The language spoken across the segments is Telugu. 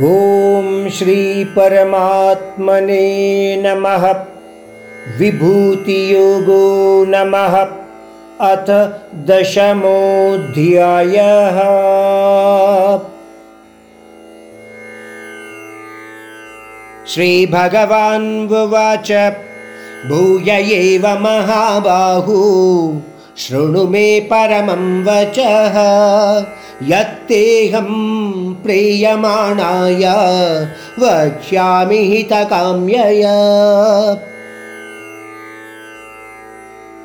ॐ श्रीपरमात्मने नमः। विभूतियोगो नमः। अथ दशमोऽध्यायः। श्रीभगवान्वुवाच भूय एव महाबाहु शृणु मे परमं वचः यत्तेऽहं प्रीयमाणाय वक्ष्यामि हितकाम्यय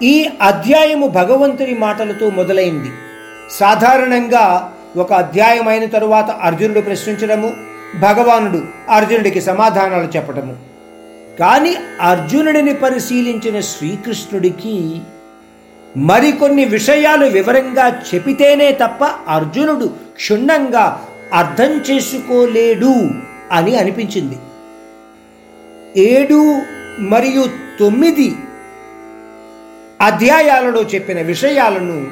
ఈ అధ్యాయము భగవంతుని మాటలతో మొదలైంది సాధారణంగా ఒక అధ్యాయం అయిన తరువాత అర్జునుడు ప్రశ్నించడము భగవానుడు అర్జునుడికి సమాధానాలు చెప్పటము కానీ అర్జునుడిని పరిశీలించిన శ్రీకృష్ణుడికి మరికొన్ని విషయాలు వివరంగా చెబితేనే తప్ప అర్జునుడు క్షుణ్ణంగా అర్థం చేసుకోలేడు అని అనిపించింది. ఏడు మరియు తొమ్మిది అధ్యాయాలలో చెప్పిన విషయాలను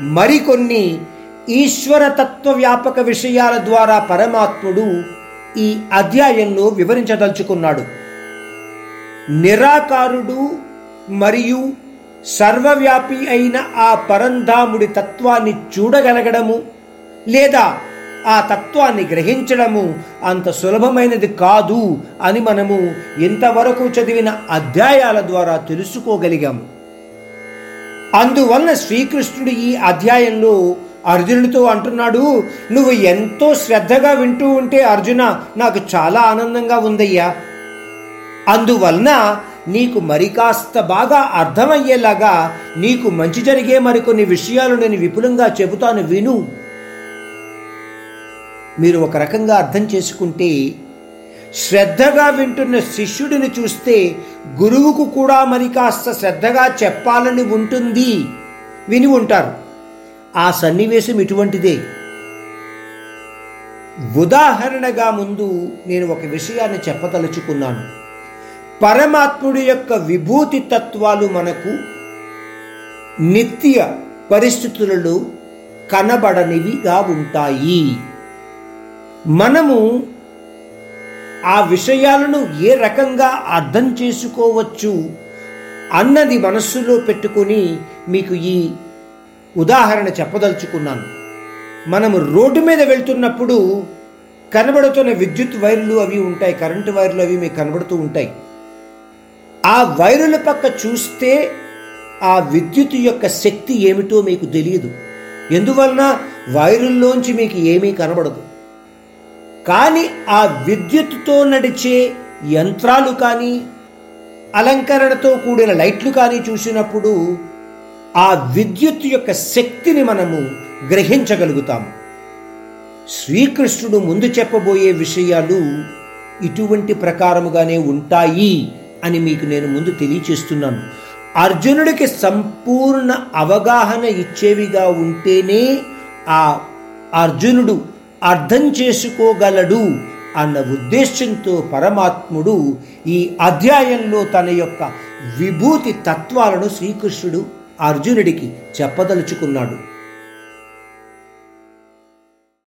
మరికొన్ని ఈశ్వరతత్వ వ్యాపక విషయాల ద్వారా పరమాత్ముడు ఈ అధ్యాయంలో వివరించదలుచుకున్నాడు. నిరాకారుడు మరియు సర్వవ్యాపి అయిన ఆ పరంధాముడి తత్వాన్ని చూడగలగడము లేదా ఆ తత్వాన్ని గ్రహించడము అంత సులభమైనది కాదు అని మనము ఇంతవరకు చదివిన అధ్యాయాల ద్వారా తెలుసుకోగలిగాము. అందువల్ల శ్రీకృష్ణుడు ఈ అధ్యాయంలో అర్జునుడితో అంటున్నాడు నువ్వు ఎంతో శ్రద్ధగా వింటూ ఉంటే అర్జున నాకు చాలా ఆనందంగా ఉందయ్యా. అందువలన నీకు మరి కాస్త బాగా అర్థమయ్యేలాగా నీకు మంచి జరిగే మరికొన్ని విషయాలు నేను విపులంగా చెబుతాను విను. మీరు ఒక రకంగా అర్థం చేసుకుంటే శ్రద్ధగా వింటున్న శిష్యుడిని చూస్తే గురువుకు కూడా మరి కాస్త శ్రద్ధగా చెప్పాలని ఉంటుంది. విని ఉంటారు. ఆ సన్నివేశం ఇటువంటిదే. ఉదాహరణగా ముందు నేను ఒక విషయాన్ని చెప్పదలుచుకున్నాను. పరమాత్ముడి యొక్క విభూతి తత్వాలు మనకు నిత్య పరిస్థితులలో కనబడనివిగా ఉంటాయి. మనము ఆ విషయాలను ఏ రకంగా అర్థం చేసుకోవచ్చు అన్నది మనస్సులో పెట్టుకొని మీకు ఈ ఉదాహరణ చెప్పదలుచుకున్నాను. మనము రోడ్డు మీద వెళ్తున్నప్పుడు కనబడుతున్న విద్యుత్ వైర్లు అవి ఉంటాయి కరెంటు వైర్లు అవి మీకు కనబడుతూ ఉంటాయి. ఆ వైరుల పక్క చూస్తే ఆ విద్యుత్ యొక్క శక్తి ఏమిటో మీకు తెలియదు. ఎందువలన వైరుల్లోంచి మీకు ఏమీ కనబడదు. కానీ ఆ విద్యుత్తుతో నడిచే యంత్రాలు కానీ అలంకరణతో కూడిన లైట్లు కానీ చూసినప్పుడు ఆ విద్యుత్ యొక్క శక్తిని మనము గ్రహించగలుగుతాము శ్రీకృష్ణుడు ముందు చెప్పబోయే విషయాలు ఇటువంటి ప్రకారముగానే ఉంటాయి. అని మీకు నేను ముందు తెలియచేస్తున్నాను. అర్జునుడికి సంపూర్ణ అవగాహన ఇచ్చేవిగా ఉంటేనే ఆ అర్జునుడు అర్థం చేసుకోగలడు అన్న ఉద్దేశంతో పరమాత్ముడు ఈ అధ్యాయంలో తన యొక్క విభూతి తత్వాలను శ్రీకృష్ణుడు అర్జునుడికి చెప్పదలుచుకున్నాడు.